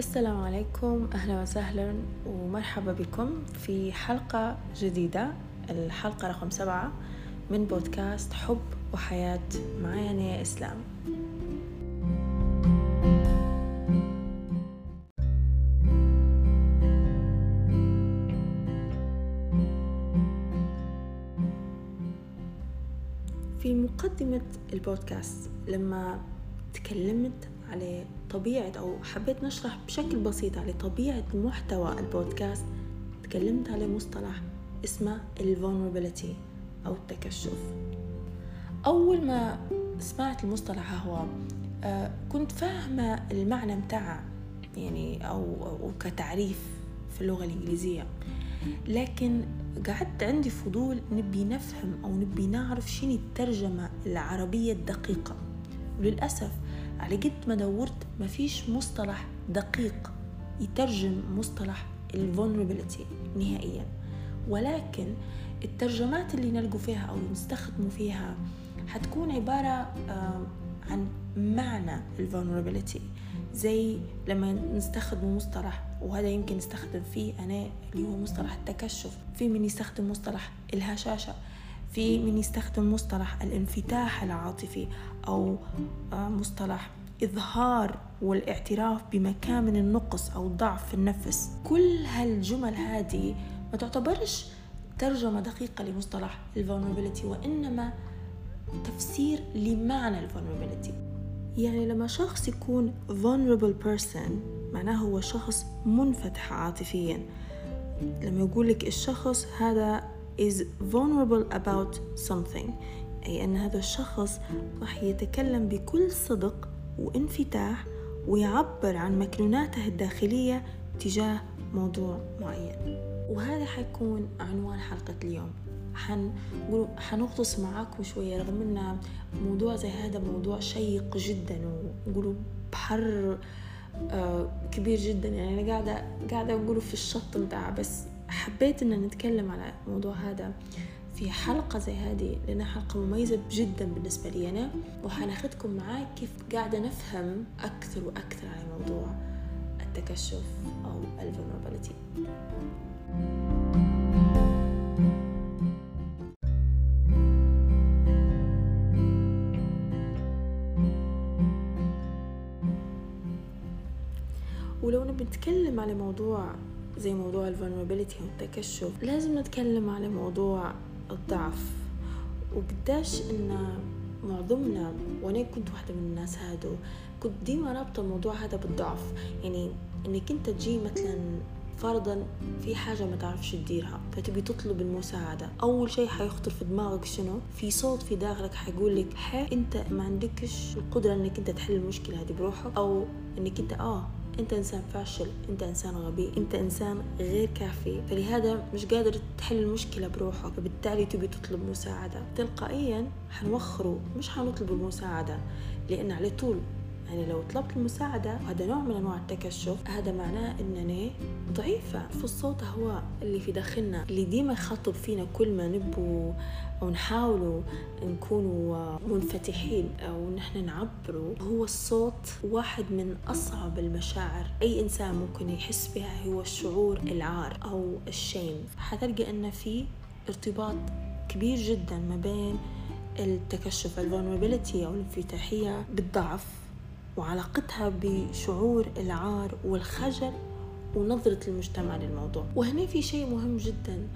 السلام عليكم. أهلا وسهلا ومرحبا بكم في حلقة جديدة. الحلقة رقم سبعة من بودكاست حب وحياة معايا نيا إسلام. في مقدمة البودكاست لما تكلمت على طبيعة أو حبيت نشرح بشكل بسيط على طبيعة محتوى البودكاست تكلمت على مصطلح اسمه الفولنربيليتي أو التكشف. أول ما سمعت المصطلح هو آه، كنت فاهمة المعنى متاعه يعني أو, أو كتعريف في اللغة الإنجليزية. لكن قعدت عندي فضول نبي نفهم أو نبي نعرف شنو الترجمة العربية الدقيقة. وللأسف على قد ما دورت ما فيش مصطلح دقيق يترجم مصطلح الـ vulnerability نهائيا. ولكن الترجمات اللي نلقوا فيها أو نستخدموا فيها حتكون عبارة عن معنى الـ vulnerability زي لما نستخدم مصطلح وهذا يمكن نستخدم فيه أنا اللي هو مصطلح التكشف. في من يستخدم مصطلح الهشاشة. في من يستخدم مصطلح الانفتاح العاطفي أو آه، مصطلح إظهار والاعتراف بمكان من النقص أو ضعف في النفس. كل هالجمل هذه ما تعتبرش ترجمة دقيقة لمصطلح الـ vulnerability وإنما تفسير لمعنى الـ vulnerability يعني لما شخص يكون vulnerable person معناه هو شخص منفتح عاطفيا. لما يقول لك الشخص هذا is vulnerable about something. أي أن هذا الشخص راح يتكلم بكل صدق وانفتاح ويعبر عن مكنوناته الداخلية تجاه موضوع معين. وهذا حيكون عنوان حلقة اليوم. حنقول حنغطس معاكم شوية رغم أن موضوع زي هذا موضوع شيق جدا ونقولوا بحر آه كبير جدا. يعني أنا قاعدة قاعدة أقوله في الشط متاعه بس حبيت إن نتكلم على الموضوع هذا في حلقة زي هذه لأنها حلقة مميزة جدا بالنسبة لي أنا وحناخدكم معاي كيف قاعدة نفهم أكثر وأكثر عن موضوع التكشف أو الفولنربيليتي ولو نبي نتكلم على موضوع زي موضوع الفولنربيليتي والتكشف. لازم نتكلم على موضوع الضعف. وقداش إن معظمنا وأنا كنت واحدة من الناس هادو كنت ديما رابطة الموضوع هذا بالضعف. يعني إنك أنت تجي مثلا فرضا في حاجة ما تعرفش تديرها فتبي تطلب المساعدة. أول شيء حيخطر في دماغك شنو؟ في صوت في داخلك حيقول لك أنت ما عندكش القدرة إنك أنت تحل المشكلة هذه بروحك. أو إنك أنت آه أنت إنسان فاشل أنت إنسان غبي أنت إنسان غير كافي. فلهذا مش قادر تحل المشكلة بروحك فبالتالي تبي تطلب مساعدة. تلقائيا حنوخروا مش حنطلب المساعدة لأن على طول يعني لو طلبت المساعدة وهذا نوع من أنواع التكشف هذا معناه أنني ضعيفة. في الصوت هو اللي في داخلنا اللي ديما يخطب فينا كل ما نبو أو نحاولوا نكونوا منفتحين أو نحن نعبروا. هو الصوت واحد من أصعب المشاعر. أي إنسان ممكن يحس بها هو الشعور العار أو الشيم. حتلقى أن في ارتباط كبير جدا ما بين التكشف الفولنربيليتي أو الانفتاحية بالضعف. وعلاقتها بشعور العار والخجل ونظرة المجتمع للموضوع. وهنا في شيء مهم جدا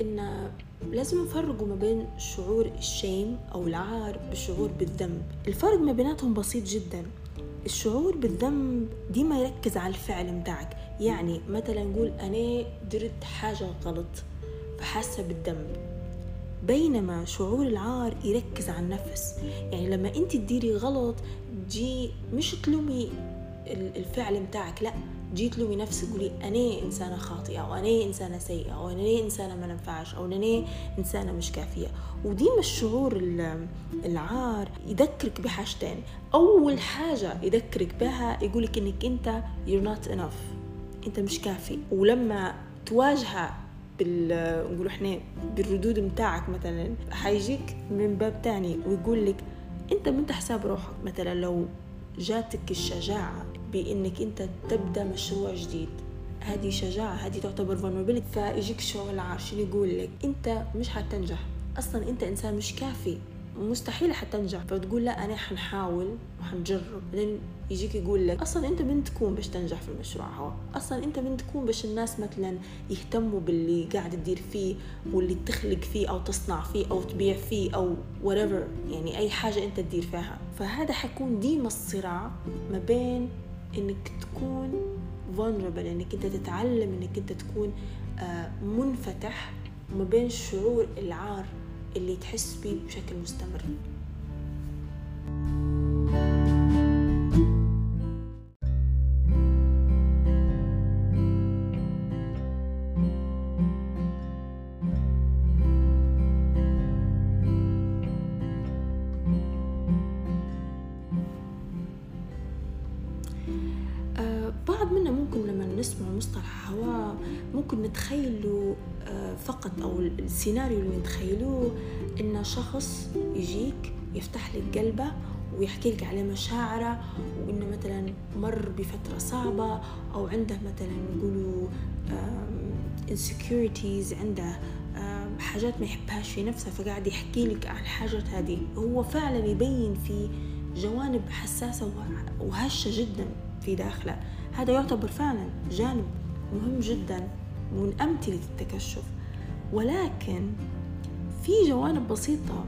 إن لازم نفرقوا ما بين شعور الشيم أو العار بالشعور بالذنب. الفرق ما بيناتهم بسيط جدا. الشعور بالذنب ديما يركز على الفعل متاعك. يعني مثلا نقول أنا درت حاجة غلط فحاسة بالذنب. بينما شعور العار يركز على النفس. يعني لما انت تديري غلط جي مش تلومي الفعل متاعك لا جيت تلومي نفسك قولي أنا إنسانة خاطئة أو أنا إنسانة سيئة أو أنا إنسانة ما ننفعش أو أنا إنسانة مش كافية. وديما الشعور العار يذكرك بحاجتين. أول حاجة يذكرك بها يقولك إنك أنت you're not enough أنت مش كافي. ولما تواجهها بال نقول إحنا بالردود متاعك مثلا حيجيك من باب تاني ويقول لك أنت من حساب روحك. مثلا لو جاتك الشجاعة بإنك أنت تبدأ مشروع جديد هذه شجاعة هذه تعتبر vulnerability فيجيك شعور العار. يقول لك؟ أنت مش حتنجح. أصلا أنت إنسان مش كافي. مستحيل حتنجح فتقول لا أنا حنحاول وحنجرب. بعدين يجيك يقول لك أصلا أنت من تكون باش تنجح في المشروع؟ هو أصلا أنت من تكون باش الناس مثلا يهتموا باللي قاعد تدير فيه واللي تخلق فيه أو تصنع فيه أو تبيع فيه أو whatever يعني أي حاجة أنت تدير فيها. فهذا حيكون ديما الصراع ما بين إنك تكون vulnerable إنك أنت تتعلم إنك أنت تكون آه، منفتح وما بين شعور العار اللي تحس بيه بشكل مستمر. بعض لما نسمع مصطلح هواء ممكن نتخيله آه، فقط أو السيناريو اللي نتخيلوه إن شخص يجيك يفتح لك قلبه ويحكي لك على مشاعره وإنه مثلا مر بفترة صعبة أو عنده مثلا نقولوا insecurities عنده حاجات ما يحبهاش في نفسه فقاعد يحكي لك عن الحاجات هذه. هو فعلا يبين في جوانب حساسة وهشة جدا في داخله. هذا يعتبر فعلا جانب مهم جدا من أمثلة التكشف. ولكن في جوانب بسيطة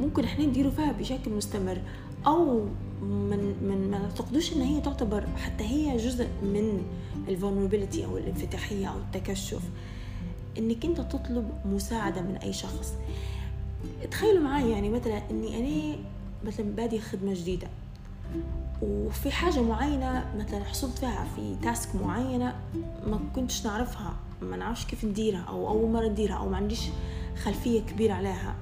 ممكن إحنا نديروا فيها بشكل مستمر أو من من ما تعتقدوش إن هي تعتبر حتى هي جزء من الفولنربيلتي أو الانفتاحية أو التكشف. إنك أنت تطلب مساعدة من أي شخص. تخيلوا معي يعني مثلا إني أنا مثلا بادي خدمة جديدة. وفي حاجة معينة مثلا حصلت فيها في تاسك معينة ما كنتش نعرفها ما نعرفش كيف نديرها أو أول مرة نديرها أو ما عنديش خلفية كبيرة عليها.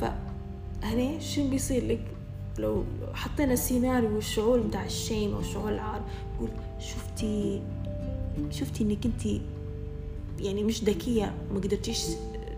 فهنا شو بيصير لك؟ لو حطينا السيناريو والشعور بتاع الشيم أو الشعور العار يقول شفتي شفتي إنك انت يعني مش ذكية ما قدرتيش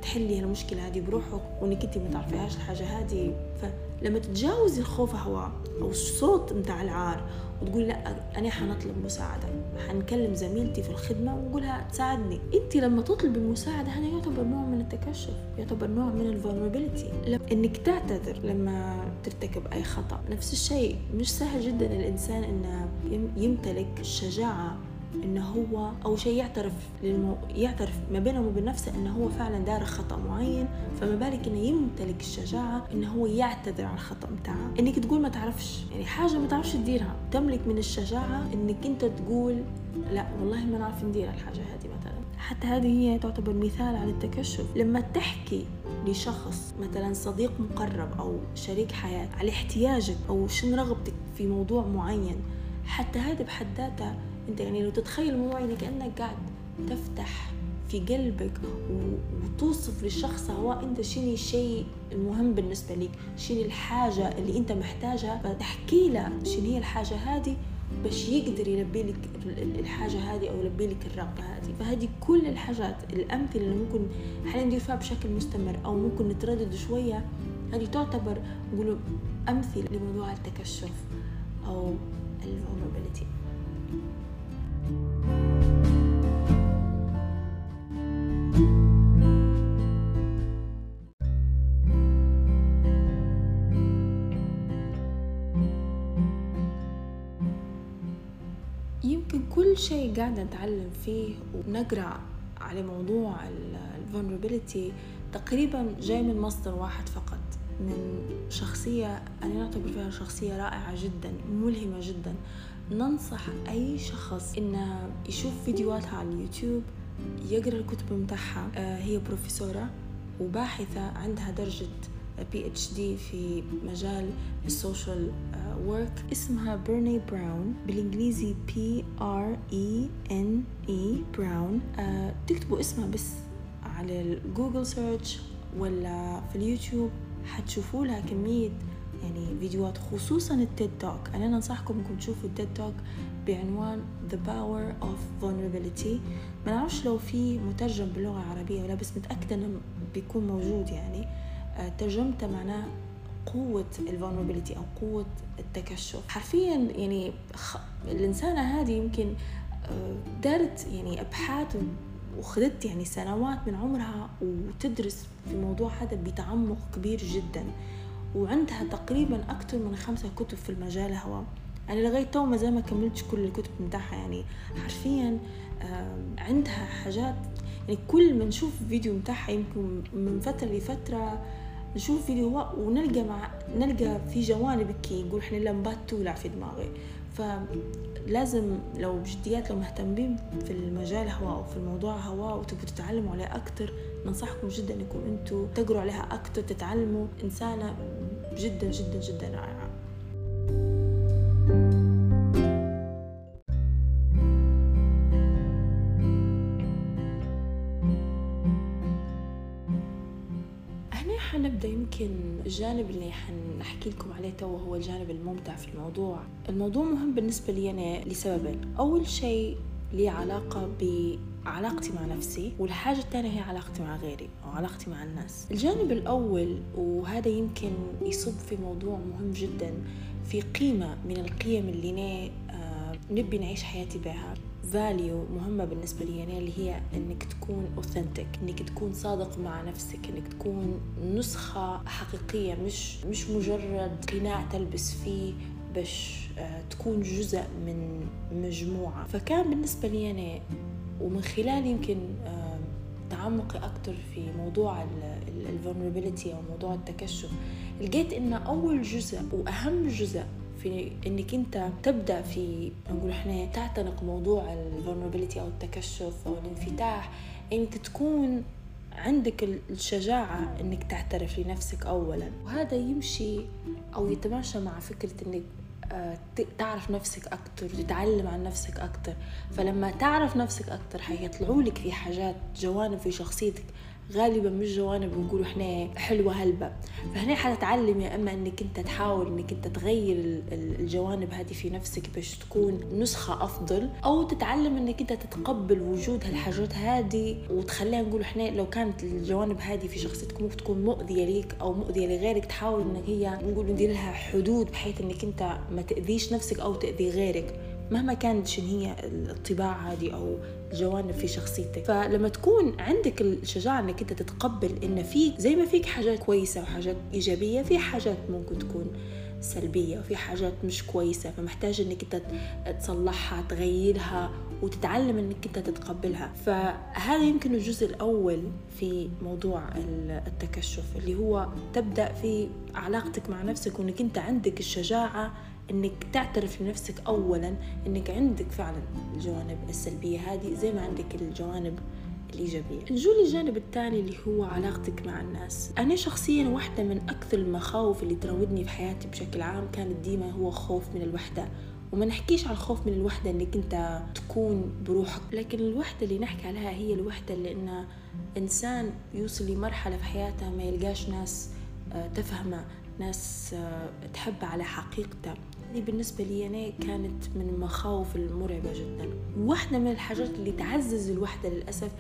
تحلي المشكلة هذه بروحك وإنك أنت ما تعرفيهاش الحاجة هذه. فلما تتجاوزي الخوف هو أو الصوت متاع العار وتقول لا أنا حنطلب مساعدة حنكلم زميلتي في الخدمة ونقولها تساعدني. أنت لما تطلب المساعدة هذا يعتبر نوع من التكشف يعتبر نوع من الفولنربيلتي إنك تعتذر لما ترتكب أي خطأ نفس الشيء. مش سهل جدا الإنسان إنه يمتلك الشجاعة انه هو اول شيء يعترف للمو... يعترف ما بينه وبين نفسه انه هو فعلا دار خطأ معين فما بالك إنه يمتلك الشجاعة انه هو يعتذر عن الخطأ بتاعه. إنك تقول ما تعرفش يعني حاجة ما تعرفش تديرها. تملك من الشجاعة إنك أنت تقول لا والله ما نعرف ندير الحاجة هذه مثلا. حتى هذه هي تعتبر مثال على التكشف. لما تحكي لشخص مثلا صديق مقرب أو شريك حياة على احتياجك أو شنو رغبتك في موضوع معين حتى هذا بحد ذاته انت يعني لو تتخيل الموضوع يعني كأنك قاعد تفتح في قلبك وتوصف للشخص هو انت شنو الشيء المهم بالنسبة لك شنو الحاجة اللي انت محتاجها. فتحكي له شنو هي الحاجة هذه باش يقدر يلبي لك الحاجة هذه أو يلبي لك الرغبة هذه. فهذه كل الحاجات الأمثلة اللي ممكن إحنا ندير فيها بشكل مستمر أو ممكن نتردد شوية هذه تعتبر نقولوا أمثلة لموضوع التكشف أو الفولنربيلتي قاعدة نتعلم فيه ونقرأ على موضوع الـ vulnerability تقريبا جاي من مصدر واحد فقط من شخصية أنا نعتبر فيها شخصية رائعة جدا ملهمة جدا. ننصح أي شخص إنه يشوف فيديوهاتها على اليوتيوب يقرأ الكتب متاعها آه، هي بروفيسورة وباحثة عندها درجة PhD في مجال الـ social work آه، اسمها بيرني براون بالإنجليزي B R E N E براون تكتبوا اسمها بس على الـ Google search ولا في اليوتيوب حتشوفوا لها كمية يعني فيديوهات خصوصا الـ TED talk أنا ننصحكم إنكم تشوفوا الـ TED talk بعنوان The Power of Vulnerability. ما نعرفش لو في مترجم باللغة العربية ولا بس متأكدة إنه بيكون موجود يعني. آه، ترجمته معناه قوة الـ vulnerability أو قوة التكشف. حرفيا يعني خ... الإنسانة هذه يمكن آه، دارت يعني أبحاث وخذت يعني سنوات من عمرها وتدرس في الموضوع هذا بتعمق كبير جدا. وعندها تقريبا أكثر من خمسة كتب في المجال هو. يعني لغاية تو ما زال ما كملتش كل الكتب متاعها يعني حرفيا عندها حاجات يعني كل ما نشوف فيديو متاعها يمكن من فترة لفترة نشوف فيديو ونلقى مع نلقى في جوانب كي يقول إحنا لمبات تولع في دماغي. فلازم لو بجديات لو مهتمين في المجال هواء وفي الموضوع هواء وتبغوا تتعلموا عليه أكتر ننصحكم جدا إنكم أنتم تقروا عليها أكتر تتعلموا إنسانة جدا جدا جدا رائعة. يمكن الجانب اللي حنحكي لكم عليه تو هو الجانب الممتع في الموضوع. الموضوع مهم بالنسبة لي أنا لسببين. أول شيء لي علاقة بعلاقتي مع نفسي والحاجة الثانية هي علاقتي مع غيري أو علاقتي مع الناس. الجانب الأول وهذا يمكن يصب في موضوع مهم جدا في قيمة من القيم اللي آه، نبي نعيش حياتي بها. value مهمة بالنسبة لي يعني اللي هي إنك تكون authentic إنك تكون صادق مع نفسك إنك تكون نسخة حقيقية مش مش مجرد قناع تلبس فيه باش آه، تكون جزء من مجموعة. فكان بالنسبة لي أنا ومن خلال يمكن آه، تعمقي أكتر في موضوع الـ vulnerability أو موضوع التكشف لقيت إن أول جزء وأهم جزء في إنك أنت تبدأ في نقول إحنا تعتنق موضوع الـ vulnerability أو التكشف أو الانفتاح انك تكون عندك الشجاعة إنك تعترف لنفسك اولا. وهذا يمشي أو يتماشى مع فكرة إنك آه، تعرف نفسك أكتر تتعلم عن نفسك أكتر. فلما تعرف نفسك أكتر حيطلعوا لك في حاجات جوانب في شخصيتك غالبا مش جوانب بنقول إحنا حلوة هلبة. فهنا حتتعلم يا إما إنك أنت تحاول إنك أنت تغير الجوانب هذه في نفسك باش تكون نسخة أفضل أو تتعلم إنك أنت تتقبل وجود هالحاجات هذه وتخليها نقول إحنا لو كانت الجوانب هذه في شخصيتك ممكن تكون مؤذية ليك أو مؤذية لغيرك تحاول إنك هي نقول ندير لها حدود بحيث إنك أنت ما تأذيش نفسك أو تأذي غيرك. مهما كانت شنو هي الطباع هذه أو جوانب في شخصيتك. فلما تكون عندك الشجاعة إنك أنت تتقبل إن فيك زي ما فيك حاجات كويسة وحاجات إيجابية في حاجات ممكن تكون سلبية وفي حاجات مش كويسة. فمحتاج إنك أنت تصلحها تغيرها وتتعلم إنك أنت تتقبلها. فهذا يمكن الجزء الأول في موضوع التكشف اللي هو تبدأ في علاقتك مع نفسك وإنك أنت عندك الشجاعة إنك تعترف لنفسك اولا إنك عندك فعلا الجوانب السلبية هذه زي ما عندك الجوانب الإيجابية. نجو للجانب الثاني اللي هو علاقتك مع الناس. أنا شخصيا واحدة من أكثر المخاوف اللي تراودني في حياتي بشكل عام كانت ديما هو خوف من الوحدة. وما نحكيش على الخوف من الوحدة إنك أنت تكون بروحك. لكن الوحدة اللي نحكي عليها هي الوحدة اللي انه إنسان يوصل لمرحلة في حياته ما يلقاش ناس آه، تفهمه ناس آه، تحب على حقيقته. هذه بالنسبة لي أنا كانت من المخاوف المرعبة جدا. واحدة من الحاجات اللي تعزز الوحدة للأسف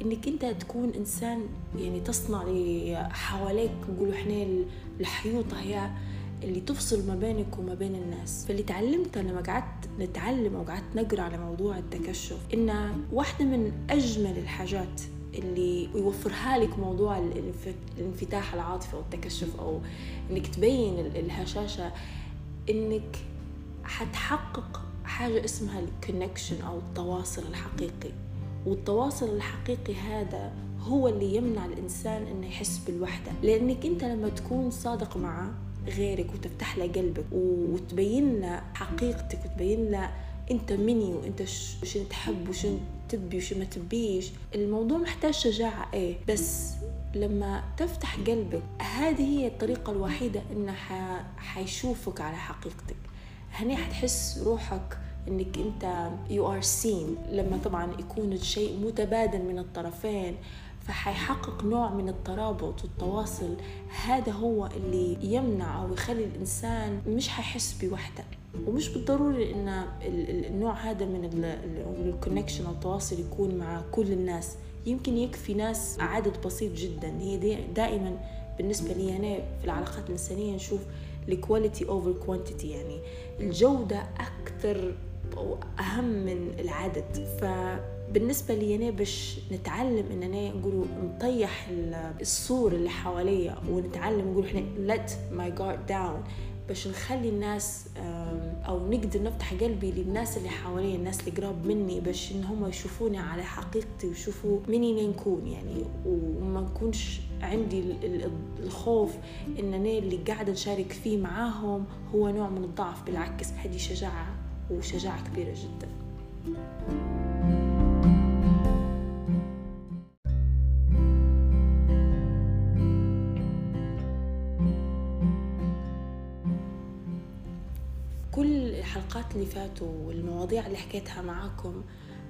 إنك أنت تكون إنسان يعني تصنع حواليك نقولوا إحنا الحيوطة هي اللي تفصل ما بينك وما بين الناس. فاللي تعلمته لما قعدت نتعلم وقعدت نقرأ على موضوع التكشف إن واحدة من أجمل الحاجات اللي يوفرها لك موضوع الانفتاح العاطفي أو التكشف أو إنك تبين الهشاشة إنك حتحقق حاجة اسمها الكونكشن أو التواصل الحقيقي. والتواصل الحقيقي هذا هو اللي يمنع الإنسان إنه يحس بالوحدة. لأنك أنت لما تكون صادق مع غيرك وتفتح له قلبك وتبين له حقيقتك وتبين له أنت مني وأنت شو تحب وشو تبي وشو ما تبيش الموضوع محتاج شجاعة إيه بس لما تفتح قلبك هذه هي الطريقة الوحيدة انه حيشوفك على حقيقتك. هني حتحس روحك إنك أنت you are seen. لما طبعا يكون الشيء متبادل من الطرفين فحيحقق نوع من الترابط والتواصل. هذا هو اللي يمنع أو يخلي الإنسان مش حيحس بوحدة. ومش بالضروري إن النوع هذا من الـ connection أو التواصل يكون مع كل الناس. يمكن يكفي ناس عدد بسيط جدا. هي دائما بالنسبة لي أنا في العلاقات الإنسانية نشوف الـ quality over quantity يعني الجودة أكثر وأهم من العدد. ف بالنسبة لي أنا باش نتعلم إن أنا نقولوا نطيح السور اللي حواليا ونتعلم نقول إحنا let my guard down باش نخلي الناس أو نقدر نفتح قلبي للناس اللي حواليا الناس اللي قراب مني باش إن هم يشوفوني على حقيقتي ويشوفوا مني نكون يعني. وما نكونش عندي الخوف إن أنا اللي قاعدة نشارك فيه معاهم هو نوع من الضعف بالعكس هذه شجاعة وشجاعة كبيرة جدا. الحلقات اللي فاتوا والمواضيع اللي حكيتها معاكم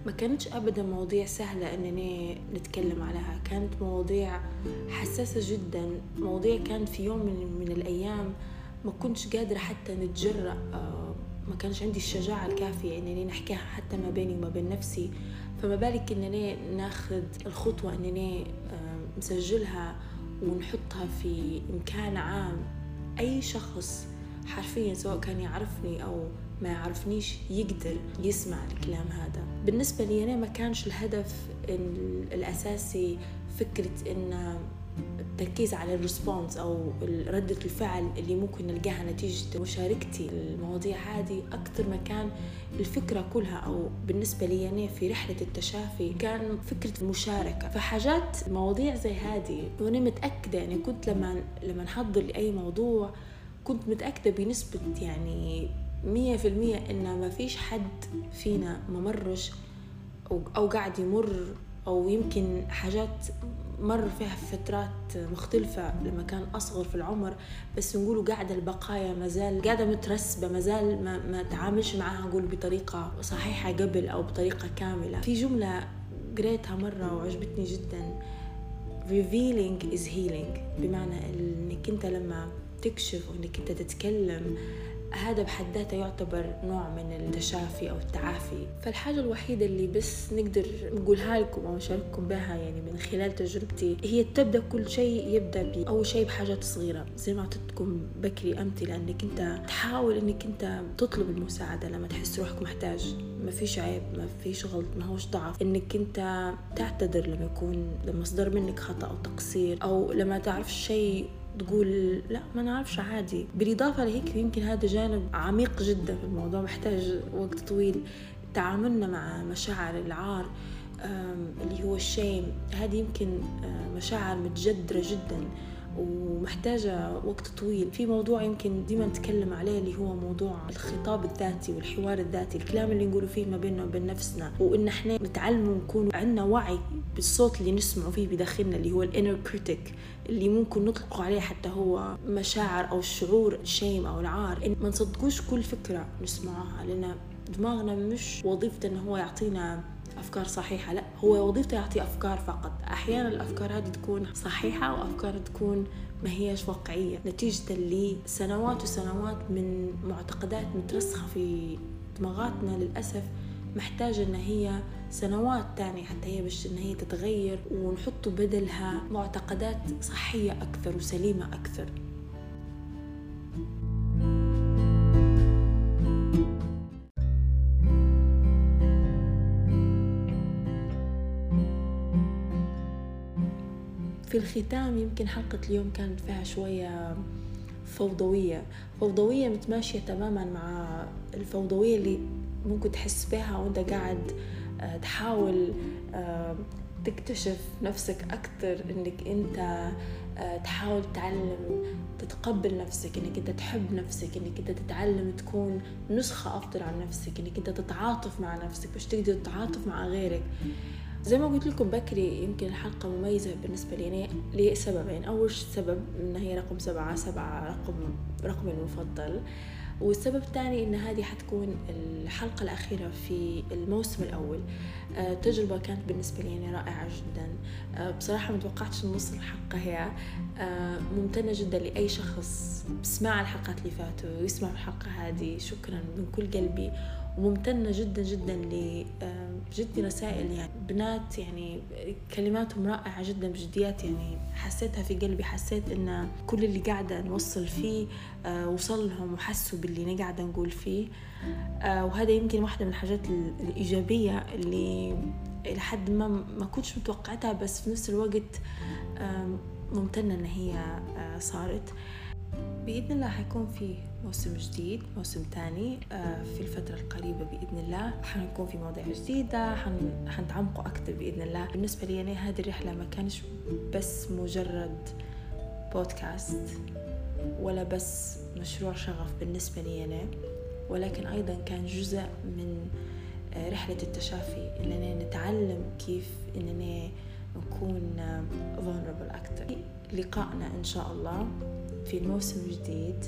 ما كانتش ابدا مواضيع سهلة إنني نتكلم عليها. كانت مواضيع حساسة جدا مواضيع كان في يوم من, من الأيام ما كنتش قادرة حتى نتجرأ آه، ما كانش عندي الشجاعة الكافية إنني نحكيها حتى ما بيني وما بين نفسي. فما بالك إنني ناخذ الخطوة إنني آه، نسجلها ونحطها في مكان عام. أي شخص حرفيا سواء كان يعرفني أو ما يعرفنيش يقدر يسمع الكلام هذا. بالنسبة لي أنا ما كانش الهدف الأساسي فكرة إن التركيز على الريسبونس أو ردة الفعل اللي ممكن نلقاها نتيجة مشاركتي المواضيع هذه أكثر ما كان الفكرة كلها. أو بالنسبة لي أنا في رحلة التشافي كان فكرة المشاركة. فحاجات مواضيع زي هذه وأنا متأكدة يعني كنت لما لما نحضر لأي موضوع كنت متأكدة بنسبة يعني مية في المية إن ما فيش حد فينا ممرش أو قاعد يمر أو يمكن حاجات مر فيها فترات مختلفة لما كان أصغر في العمر بس نقولوا قاعدة البقايا مازال قاعدة مترسبة مازال ما, ما تعاملش معاها نقول بطريقة صحيحة قبل أو بطريقة كاملة. في جملة قريتها مرة وعجبتني جدا. Revealing is healing. بمعنى إنك أنت لما تكشف وإنك أنت تتكلم هذا بحد ذاته يعتبر نوع من التشافي أو التعافي. فالحاجة الوحيدة اللي بس نقدر نقولها لكم أو نشارككم بها يعني من خلال تجربتي هي تبدأ كل شيء يبدأ بأول شيء بحاجات صغيرة زي ما أعطيتكم بكري أمثلة أنك أنت تحاول أنك أنت تطلب المساعدة لما تحس روحك محتاج. ما فيش عيب ما فيش غلط ما هوش ضعف. إنك أنت تعتذر لما يكون لما صدر منك خطأ أو تقصير أو لما تعرف شيء تقول لا ما نعرفش عادي. بالإضافة لهيك يمكن هذا جانب عميق جدا في الموضوع محتاج وقت طويل. تعاملنا مع مشاعر العار اللي هو الشيم هذه يمكن مشاعر متجدرة جدا ومحتاجة وقت طويل. في موضوع يمكن ديما نتكلم عليه اللي هو موضوع الخطاب الذاتي والحوار الذاتي الكلام اللي نقوله فيه ما بيننا وبين نفسنا وإن إحنا نتعلم ونكون عندنا وعي بالصوت اللي نسمعه فيه بداخلنا اللي هو ال inner critic اللي ممكن نطلقه عليه حتى هو مشاعر أو شعور ال shame أو العار. إن ما نصدقوش كل فكرة نسمعها لأن دماغنا مش وظيفته إنه هو يعطينا أفكار صحيحة لا هو وظيفته يعطي أفكار فقط. أحيانا الأفكار هذه تكون صحيحة وأفكار تكون ما هيش واقعية. نتيجة لسنوات وسنوات من معتقدات مترسخة في دماغاتنا للأسف محتاجة إن هي سنوات تانية حتى هي باش إن هي تتغير ونحط بدلها معتقدات صحية أكثر وسليمة أكثر. في الختام يمكن حلقة اليوم كانت فيها شوية فوضوية. فوضوية متماشية تماما مع الفوضوية اللي ممكن تحس بها وأنت قاعد تحاول آه، تكتشف نفسك أكثر إنك أنت آه، تحاول تتعلم تتقبل نفسك إنك أنت تحب نفسك إنك أنت تتعلم تكون نسخة أفضل عن نفسك إنك أنت تتعاطف مع نفسك باش تقدر تتعاطف مع غيرك. زي ما قلت لكم بكري يمكن الحلقة مميزة بالنسبة لي لسببين أول سبب إن هي رقم سبعة سبعة رقم رقمي المفضل. والسبب الثاني إن هذه حتكون الحلقة الأخيرة في الموسم الأول. آه، تجربة كانت بالنسبة لي يعني رائعة جدا. آه، بصراحة متوقعتش نص الحلقة هي. آه، ممتنة جدا لأي شخص سمع الحلقات اللي فاتوا ويسمع الحلقة هذه. شكرا من كل قلبي. وممتنة جدا جدا ل جدي رسائل يعني. بنات يعني كلماتهم رائعة جدا بجديات يعني. حسيتها في قلبي حسيت إن كل اللي قاعدة نوصل فيه آه، وصل لهم وحسوا باللي أنا قاعدة نقول فيه. آه، وهذا يمكن واحدة من الحاجات الإيجابية اللي لحد ما ما كنتش متوقعتها بس في نفس الوقت ممتنة إن هي آه، صارت. بإذن الله حيكون في موسم جديد موسم تاني آه، في الفترة القريبة بإذن الله. حنكون في مواضيع جديدة حن... حنتعمقوا أكثر بإذن الله. بالنسبة لي أنا هذه الرحلة ما كانش بس مجرد بودكاست ولا بس مشروع شغف بالنسبة لي أنا ولكن أيضا كان جزء من آه، رحلة التشافي إننا نتعلم كيف إننا نكون vulnerable أكثر لقائنا إن شاء الله. في الموسم الجديد.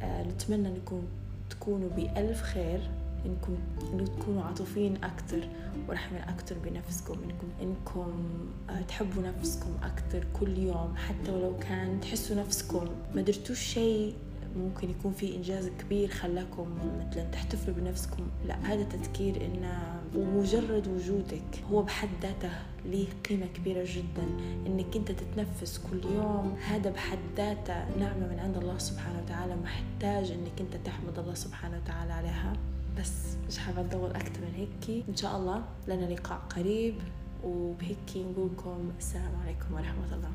آه، نتمنى أنكم تكونوا بألف خير أنكم إنه تكونوا عاطفيين أكثر ورحمين أكثر بنفسكم انكم إنكم آه، تحبوا نفسكم أكثر كل يوم حتى ولو كان تحسوا نفسكم ما درتوش شيء ممكن يكون في إنجاز كبير خلاكم مثلا تحتفلوا بنفسكم. لا هذا تذكير إن ومجرد وجودك هو بحد ذاته ليه قيمة كبيرة جدا. إنك أنت تتنفس كل يوم هذا بحد ذاته نعمة من عند الله سبحانه وتعالى محتاج إنك أنت تحمد الله سبحانه وتعالى عليها. بس مش حابة أطول أكثر من هيك. إن شاء الله لنا لقاء قريب وبهيك نقول لكم السلام عليكم ورحمة الله.